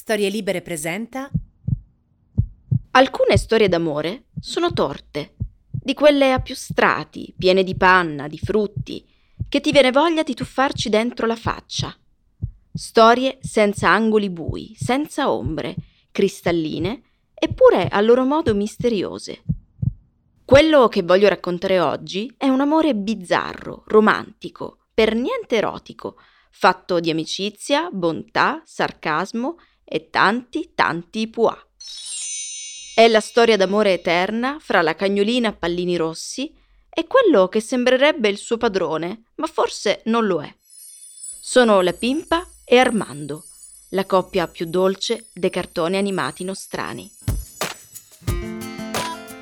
Storie Libere presenta Alcune storie d'amore sono torte, di quelle a più strati, piene di panna, di frutti, che ti viene voglia di tuffarci dentro la faccia. Storie senza angoli bui, senza ombre, cristalline, eppure a loro modo misteriose. Quello che voglio raccontare oggi è un amore bizzarro, romantico, per niente erotico, fatto di amicizia, bontà, sarcasmo e tanti, tanti puà. È la storia d'amore eterna fra la cagnolina a pallini rossi e quello che sembrerebbe il suo padrone, ma forse non lo è. Sono la Pimpa e Armando, la coppia più dolce dei cartoni animati nostrani.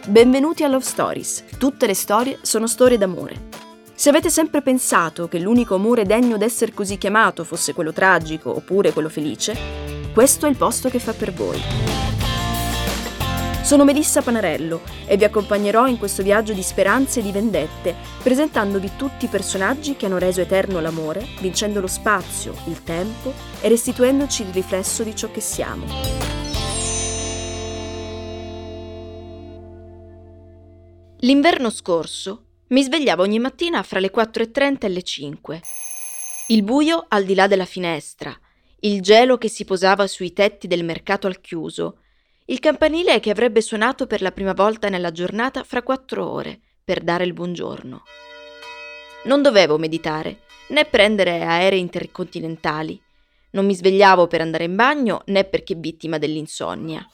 Benvenuti a Love Stories. Tutte le storie sono storie d'amore. Se avete sempre pensato che l'unico amore degno d'essere così chiamato fosse quello tragico oppure quello felice, questo è il posto che fa per voi. Sono Melissa Panarello e vi accompagnerò in questo viaggio di speranze e di vendette, presentandovi tutti i personaggi che hanno reso eterno l'amore, vincendo lo spazio, il tempo e restituendoci il riflesso di ciò che siamo. L'inverno scorso mi svegliavo ogni mattina fra le 4.30 e le 5. Il buio al di là della finestra, il gelo che si posava sui tetti del mercato al chiuso, il campanile che avrebbe suonato per la prima volta nella giornata fra quattro ore per dare il buongiorno. Non dovevo meditare, né prendere aerei intercontinentali. Non mi svegliavo per andare in bagno né perché vittima dell'insonnia.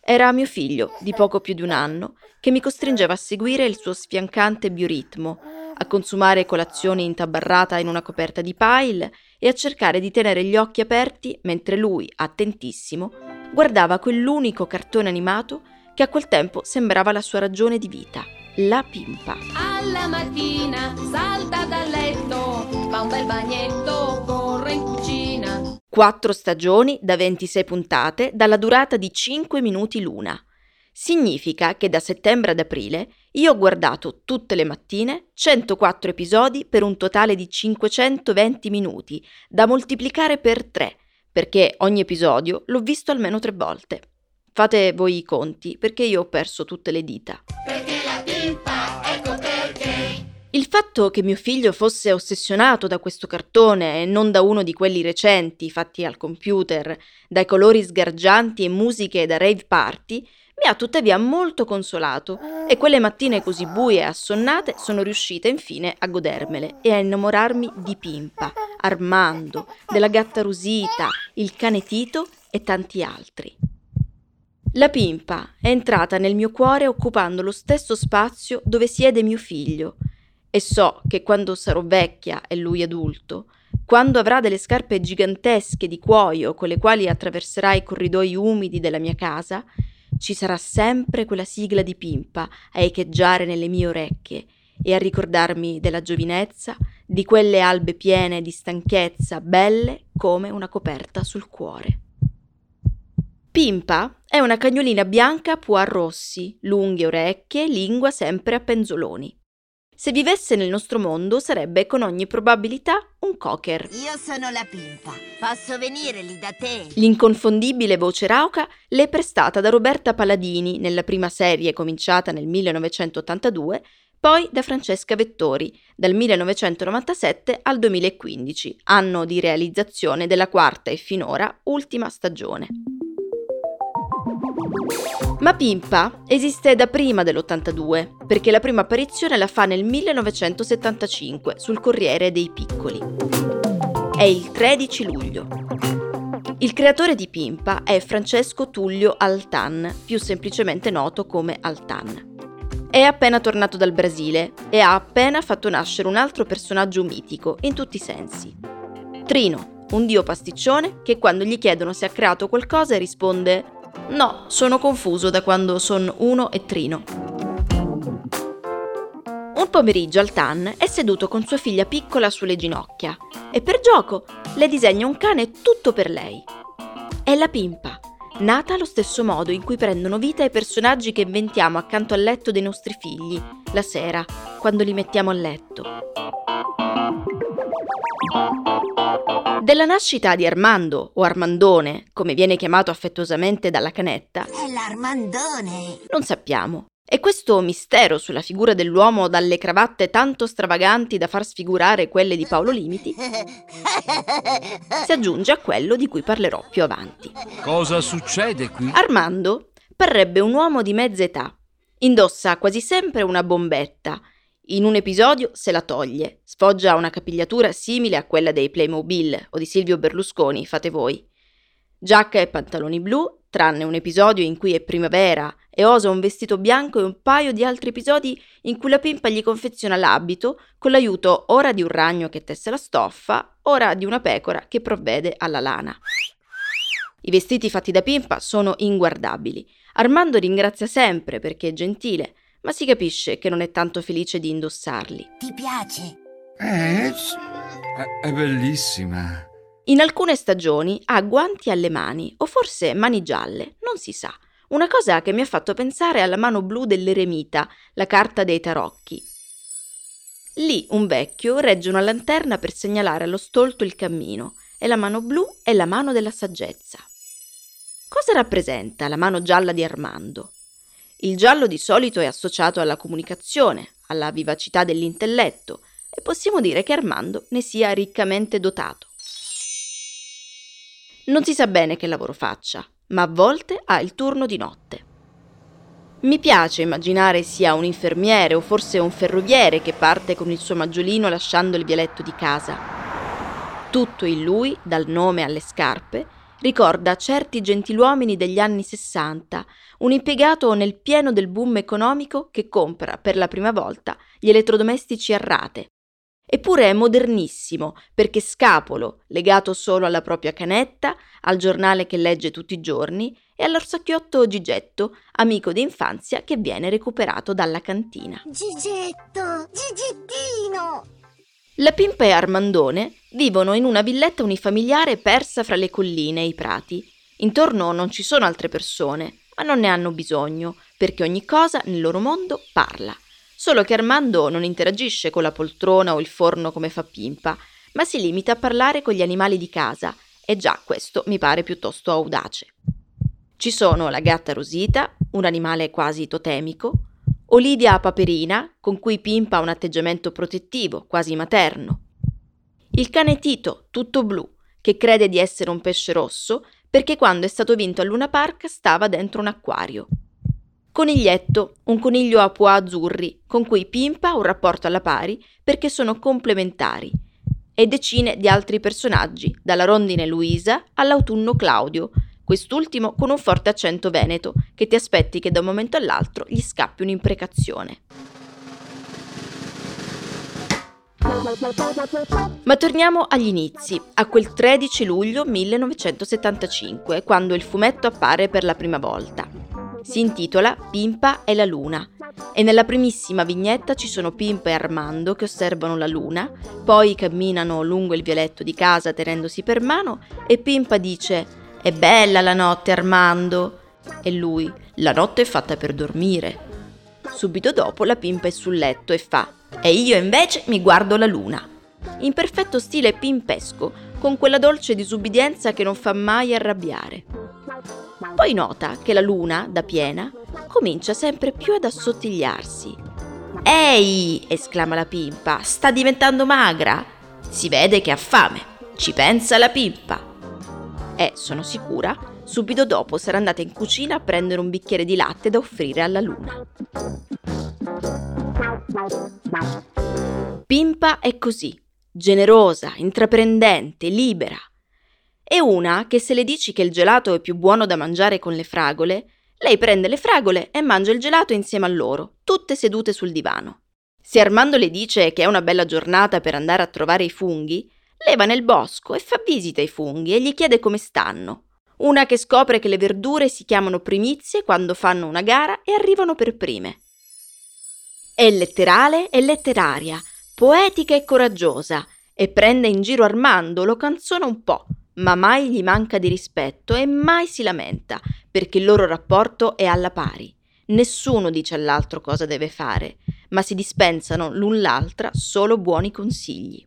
Era mio figlio, di poco più di un anno, che mi costringeva a seguire il suo sfiancante bioritmo, a consumare colazioni intabarrata in una coperta di pile e a cercare di tenere gli occhi aperti mentre lui, attentissimo, guardava quell'unico cartone animato che a quel tempo sembrava la sua ragione di vita, la pimpa. Alla mattina salta dal letto, fa un bel bagnetto, corre in cucina. Quattro stagioni da 26 puntate, dalla durata di 5 minuti l'una. Significa che da settembre ad aprile io ho guardato tutte le mattine 104 episodi per un totale di 520 minuti, da moltiplicare per 3, perché ogni episodio l'ho visto almeno tre volte. Fate voi i conti, perché io ho perso tutte le dita. Perché la pimpa, ecco perché. Il fatto che mio figlio fosse ossessionato da questo cartone e non da uno di quelli recenti fatti al computer, dai colori sgargianti e musiche da rave party, mi ha tuttavia molto consolato e quelle mattine così buie e assonnate sono riuscita infine a godermele e a innamorarmi di Pimpa, Armando, della gatta Rosita, il cane Tito e tanti altri. La Pimpa è entrata nel mio cuore occupando lo stesso spazio dove siede mio figlio e so che quando sarò vecchia e lui adulto, quando avrà delle scarpe gigantesche di cuoio con le quali attraverserà i corridoi umidi della mia casa, ci sarà sempre quella sigla di Pimpa a echeggiare nelle mie orecchie e a ricordarmi della giovinezza, di quelle albe piene di stanchezza, belle come una coperta sul cuore. Pimpa è una cagnolina bianca a rossi, lunghe orecchie, lingua sempre a penzoloni. Se vivesse nel nostro mondo sarebbe con ogni probabilità un cocker. Io sono la pimpa. Posso venire lì da te? L'inconfondibile voce rauca le è prestata da Roberta Paladini nella prima serie cominciata nel 1982, poi da Francesca Vettori dal 1997 al 2015, anno di realizzazione della quarta e finora ultima stagione. Ma Pimpa esiste da prima dell'82, perché la prima apparizione la fa nel 1975 sul Corriere dei Piccoli. È il 13 luglio. Il creatore di Pimpa è Francesco Tullio Altan, più semplicemente noto come Altan. È appena tornato dal Brasile e ha appena fatto nascere un altro personaggio mitico in tutti i sensi. Trino, un dio pasticcione che quando gli chiedono se ha creato qualcosa risponde No, sono confuso da quando sono uno e Trino. Un pomeriggio Altan è seduto con sua figlia piccola sulle ginocchia e per gioco le disegna un cane tutto per lei. È la Pimpa, nata allo stesso modo in cui prendono vita i personaggi che inventiamo accanto al letto dei nostri figli, la sera, quando li mettiamo a letto. Della nascita di Armando, o Armandone, come viene chiamato affettuosamente dalla canetta, È l'Armandone. non sappiamo. E questo mistero sulla figura dell'uomo dalle cravatte tanto stravaganti da far sfigurare quelle di Paolo Limiti si aggiunge a quello di cui parlerò più avanti. Cosa succede qui? Armando parrebbe un uomo di mezza età. Indossa quasi sempre una bombetta. In un episodio se la toglie, sfoggia una capigliatura simile a quella dei Playmobil o di Silvio Berlusconi, fate voi. Giacca e pantaloni blu, tranne un episodio in cui è primavera e osa un vestito bianco e un paio di altri episodi in cui la pimpa gli confeziona l'abito con l'aiuto ora di un ragno che tesse la stoffa, ora di una pecora che provvede alla lana. I vestiti fatti da pimpa sono inguardabili. Armando ringrazia sempre perché è gentile, ma si capisce che non è tanto felice di indossarli. Ti piace? Eh, è bellissima. In alcune stagioni ha guanti alle mani, o forse mani gialle, non si sa. Una cosa che mi ha fatto pensare alla mano blu dell'eremita, la carta dei tarocchi. Lì un vecchio regge una lanterna per segnalare allo stolto il cammino, e la mano blu è la mano della saggezza. Cosa rappresenta la mano gialla di Armando? Il giallo di solito è associato alla comunicazione, alla vivacità dell'intelletto, e possiamo dire che Armando ne sia riccamente dotato. Non si sa bene che lavoro faccia, ma a volte ha il turno di notte. Mi piace immaginare sia un infermiere o forse un ferroviere che parte con il suo maggiolino lasciando il vialetto di casa. Tutto in lui, dal nome alle scarpe, ricorda certi gentiluomini degli anni Sessanta, un impiegato nel pieno del boom economico che compra per la prima volta gli elettrodomestici a rate. Eppure è modernissimo perché scapolo, legato solo alla propria canetta, al giornale che legge tutti i giorni e all'orsacchiotto Gigetto, amico d'infanzia che viene recuperato dalla cantina. Gigetto! Gigettino! La Pimpa e Armandone vivono in una villetta unifamiliare persa fra le colline e i prati. Intorno non ci sono altre persone, ma non ne hanno bisogno, perché ogni cosa nel loro mondo parla. Solo che Armando non interagisce con la poltrona o il forno come fa Pimpa, ma si limita a parlare con gli animali di casa, e già questo mi pare piuttosto audace. Ci sono la gatta Rosita, un animale quasi totemico, Olidia Paperina, con cui Pimpa ha un atteggiamento protettivo, quasi materno. Il cane Tito, tutto blu, che crede di essere un pesce rosso perché quando è stato vinto al Luna Park stava dentro un acquario. Coniglietto, un coniglio a pois azzurri, con cui Pimpa ha un rapporto alla pari perché sono complementari. E decine di altri personaggi, dalla rondine Luisa all'autunno Claudio, quest'ultimo con un forte accento veneto, che ti aspetti che da un momento all'altro gli scappi un'imprecazione. Ma torniamo agli inizi, a quel 13 luglio 1975, quando il fumetto appare per la prima volta. Si intitola Pimpa e la Luna e nella primissima vignetta ci sono Pimpa e Armando che osservano la luna, poi camminano lungo il vialetto di casa tenendosi per mano e Pimpa dice È bella la notte Armando e lui La notte è fatta per dormire. Subito dopo la Pimpa è sul letto e fa E io invece mi guardo la luna. In perfetto stile pimpesco, con quella dolce disubbidienza che non fa mai arrabbiare. Poi nota che la luna, da piena, comincia sempre più ad assottigliarsi. Ehi! esclama la pimpa, sta diventando magra. Si vede che ha fame. Ci pensa la pimpa. E, sono sicura, subito dopo sarà andata in cucina a prendere un bicchiere di latte da offrire alla luna. Pimpa è così, generosa, intraprendente, libera. È una che se le dici che il gelato è più buono da mangiare con le fragole, lei prende le fragole e mangia il gelato insieme a loro, tutte sedute sul divano. Se Armando le dice che è una bella giornata per andare a trovare i funghi, lei va nel bosco e fa visita ai funghi e gli chiede come stanno. Una che scopre che le verdure si chiamano primizie quando fanno una gara e arrivano per prime. È letterale e letteraria, poetica e coraggiosa, e prende in giro Armando, lo canzona un po', ma mai gli manca di rispetto e mai si lamenta, perché il loro rapporto è alla pari. Nessuno dice all'altro cosa deve fare, ma si dispensano l'un l'altra solo buoni consigli.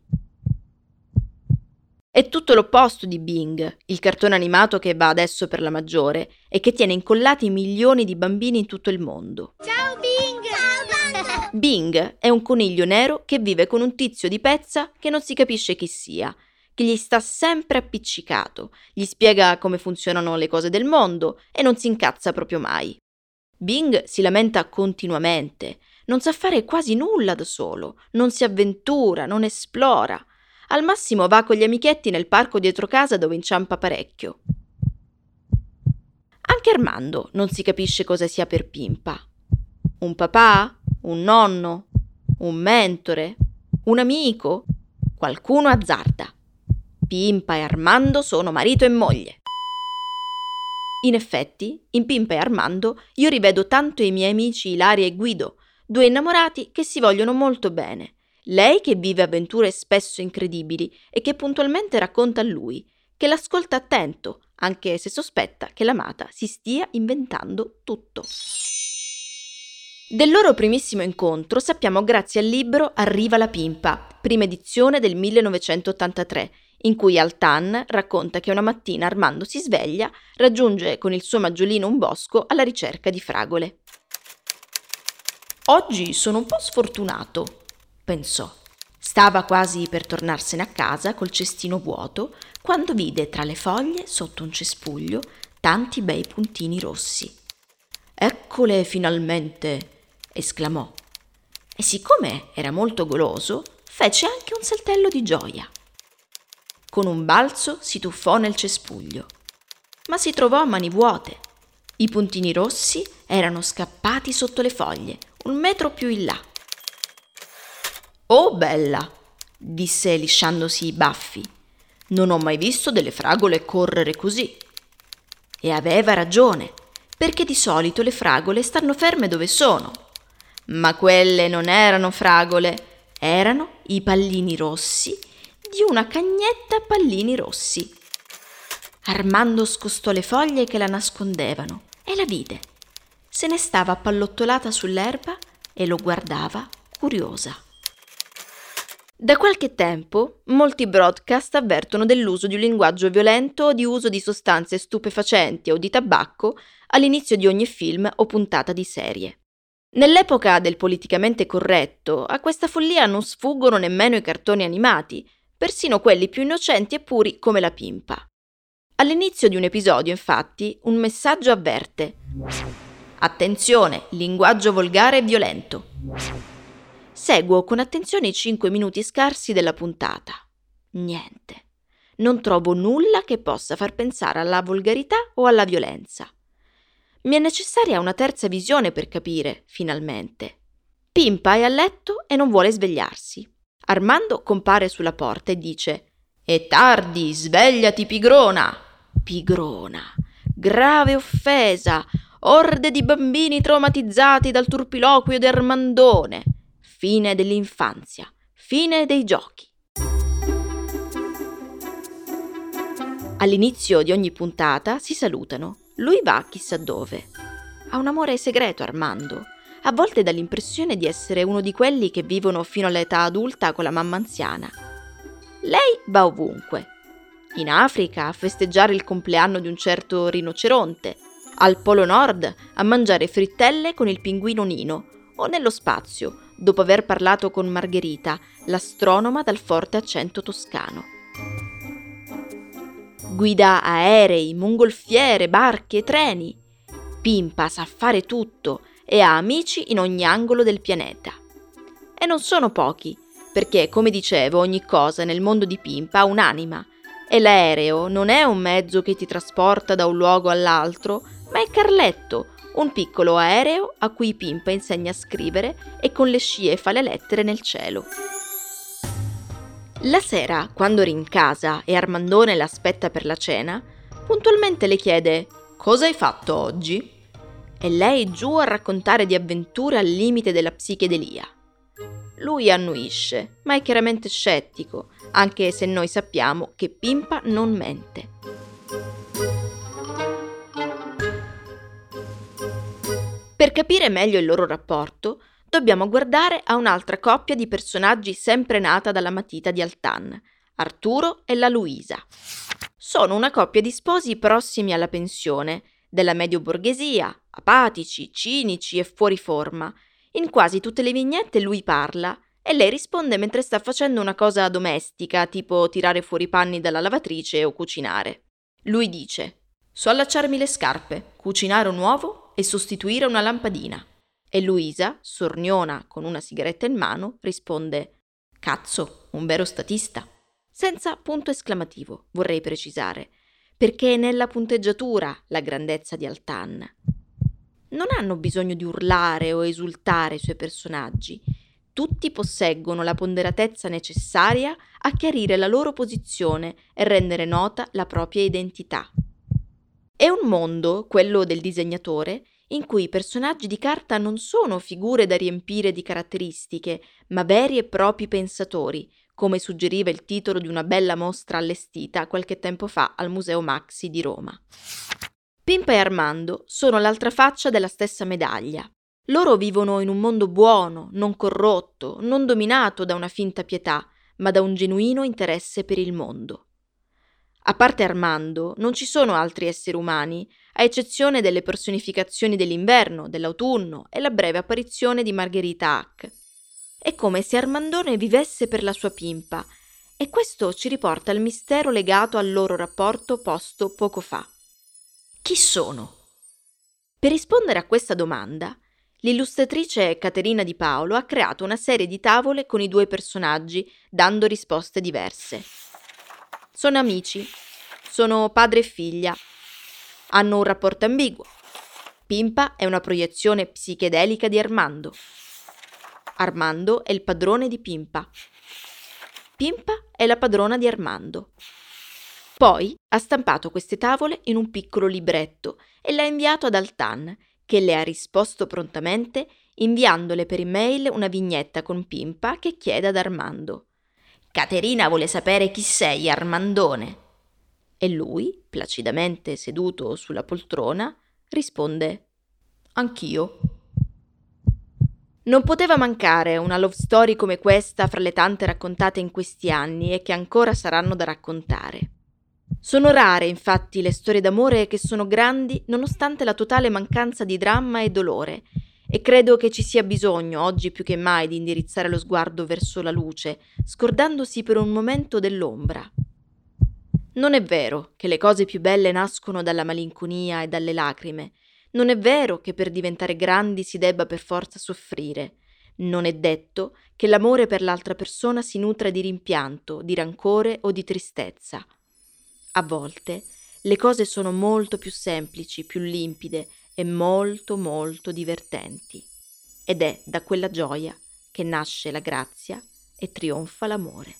È tutto l'opposto di Bing, il cartone animato che va adesso per la maggiore e che tiene incollati milioni di bambini in tutto il mondo. Ciao Bing! Ciao Bing! Bing è un coniglio nero che vive con un tizio di pezza che non si capisce chi sia, che gli sta sempre appiccicato, gli spiega come funzionano le cose del mondo e non si incazza proprio mai. Bing si lamenta continuamente, non sa fare quasi nulla da solo, non si avventura, non esplora al massimo va con gli amichetti nel parco dietro casa dove inciampa parecchio. Anche Armando non si capisce cosa sia per Pimpa. Un papà? Un nonno? Un mentore? Un amico? Qualcuno azzarda. Pimpa e Armando sono marito e moglie. In effetti, in Pimpa e Armando io rivedo tanto i miei amici Ilaria e Guido, due innamorati che si vogliono molto bene lei che vive avventure spesso incredibili e che puntualmente racconta a lui, che l'ascolta attento, anche se sospetta che l'amata si stia inventando tutto. Del loro primissimo incontro sappiamo grazie al libro Arriva la pimpa, prima edizione del 1983, in cui Altan racconta che una mattina Armando si sveglia, raggiunge con il suo maggiolino un bosco alla ricerca di fragole. Oggi sono un po' sfortunato, pensò. Stava quasi per tornarsene a casa col cestino vuoto quando vide tra le foglie, sotto un cespuglio, tanti bei puntini rossi. Eccole finalmente! esclamò. E siccome era molto goloso, fece anche un saltello di gioia. Con un balzo si tuffò nel cespuglio, ma si trovò a mani vuote. I puntini rossi erano scappati sotto le foglie, un metro più in là. Oh bella, disse lisciandosi i baffi, non ho mai visto delle fragole correre così. E aveva ragione, perché di solito le fragole stanno ferme dove sono. Ma quelle non erano fragole, erano i pallini rossi di una cagnetta pallini rossi. Armando scostò le foglie che la nascondevano e la vide. Se ne stava appallottolata sull'erba e lo guardava curiosa. Da qualche tempo molti broadcast avvertono dell'uso di un linguaggio violento o di uso di sostanze stupefacenti o di tabacco all'inizio di ogni film o puntata di serie. Nell'epoca del politicamente corretto, a questa follia non sfuggono nemmeno i cartoni animati, persino quelli più innocenti e puri come la pimpa. All'inizio di un episodio, infatti, un messaggio avverte Attenzione, linguaggio volgare e violento. Seguo con attenzione i cinque minuti scarsi della puntata. Niente. Non trovo nulla che possa far pensare alla volgarità o alla violenza. Mi è necessaria una terza visione per capire, finalmente. Pimpa è a letto e non vuole svegliarsi. Armando compare sulla porta e dice: È tardi, svegliati, pigrona! Pigrona! Grave offesa! Orde di bambini traumatizzati dal turpiloquio di Armandone! Fine dell'infanzia, fine dei giochi. All'inizio di ogni puntata si salutano. Lui va chissà dove. Ha un amore segreto Armando. A volte dà l'impressione di essere uno di quelli che vivono fino all'età adulta con la mamma anziana. Lei va ovunque. In Africa a festeggiare il compleanno di un certo rinoceronte, al Polo Nord a mangiare frittelle con il pinguino Nino o nello spazio dopo aver parlato con Margherita, l'astronoma dal forte accento toscano. Guida aerei, mongolfiere, barche treni. Pimpa sa fare tutto e ha amici in ogni angolo del pianeta. E non sono pochi, perché, come dicevo, ogni cosa nel mondo di Pimpa ha un'anima. E l'aereo non è un mezzo che ti trasporta da un luogo all'altro, ma è Carletto, un piccolo aereo a cui Pimpa insegna a scrivere e con le scie fa le lettere nel cielo. La sera, quando rincasa e Armandone l'aspetta per la cena, puntualmente le chiede Cosa hai fatto oggi? E lei giù a raccontare di avventure al limite della psichedelia. Lui annuisce, ma è chiaramente scettico, anche se noi sappiamo che Pimpa non mente. Per capire meglio il loro rapporto, dobbiamo guardare a un'altra coppia di personaggi sempre nata dalla matita di Altan, Arturo e la Luisa. Sono una coppia di sposi prossimi alla pensione, della medio borghesia, apatici, cinici e fuori forma. In quasi tutte le vignette lui parla e lei risponde mentre sta facendo una cosa domestica, tipo tirare fuori i panni dalla lavatrice o cucinare. Lui dice: So allacciarmi le scarpe, cucinare un uovo e sostituire una lampadina. E Luisa, sorniona con una sigaretta in mano, risponde: Cazzo, un vero statista. Senza punto esclamativo, vorrei precisare, perché è nella punteggiatura la grandezza di Altan. Non hanno bisogno di urlare o esultare i suoi personaggi. Tutti posseggono la ponderatezza necessaria a chiarire la loro posizione e rendere nota la propria identità. È un mondo, quello del disegnatore, in cui i personaggi di carta non sono figure da riempire di caratteristiche, ma veri e propri pensatori, come suggeriva il titolo di una bella mostra allestita qualche tempo fa al Museo Maxi di Roma. Pimpa e Armando sono l'altra faccia della stessa medaglia. Loro vivono in un mondo buono, non corrotto, non dominato da una finta pietà, ma da un genuino interesse per il mondo. A parte Armando, non ci sono altri esseri umani, a eccezione delle personificazioni dell'inverno, dell'autunno e la breve apparizione di Margherita Hack. È come se Armandone vivesse per la sua pimpa, e questo ci riporta al mistero legato al loro rapporto posto poco fa. Chi sono? Per rispondere a questa domanda, l'illustratrice Caterina Di Paolo ha creato una serie di tavole con i due personaggi, dando risposte diverse. Sono amici, sono padre e figlia, hanno un rapporto ambiguo. Pimpa è una proiezione psichedelica di Armando. Armando è il padrone di Pimpa. Pimpa è la padrona di Armando. Poi ha stampato queste tavole in un piccolo libretto e l'ha inviato ad Altan, che le ha risposto prontamente inviandole per email una vignetta con Pimpa che chiede ad Armando. Caterina vuole sapere chi sei, Armandone. E lui, placidamente seduto sulla poltrona, risponde Anch'io. Non poteva mancare una love story come questa fra le tante raccontate in questi anni e che ancora saranno da raccontare. Sono rare, infatti, le storie d'amore che sono grandi nonostante la totale mancanza di dramma e dolore, e credo che ci sia bisogno, oggi più che mai, di indirizzare lo sguardo verso la luce, scordandosi per un momento dell'ombra. Non è vero che le cose più belle nascono dalla malinconia e dalle lacrime. Non è vero che per diventare grandi si debba per forza soffrire. Non è detto che l'amore per l'altra persona si nutra di rimpianto, di rancore o di tristezza. A volte le cose sono molto più semplici, più limpide e molto molto divertenti. Ed è da quella gioia che nasce la grazia e trionfa l'amore.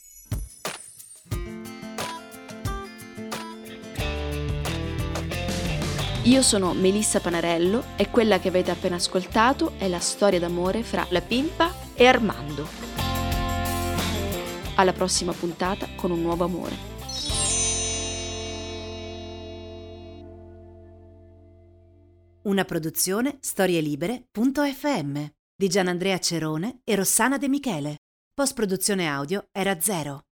Io sono Melissa Panarello e quella che avete appena ascoltato è la storia d'amore fra la Pimpa e Armando. Alla prossima puntata con un nuovo amore. Una produzione storielibere.fm di Gianandrea Cerone e Rossana De Michele. Post produzione audio era zero.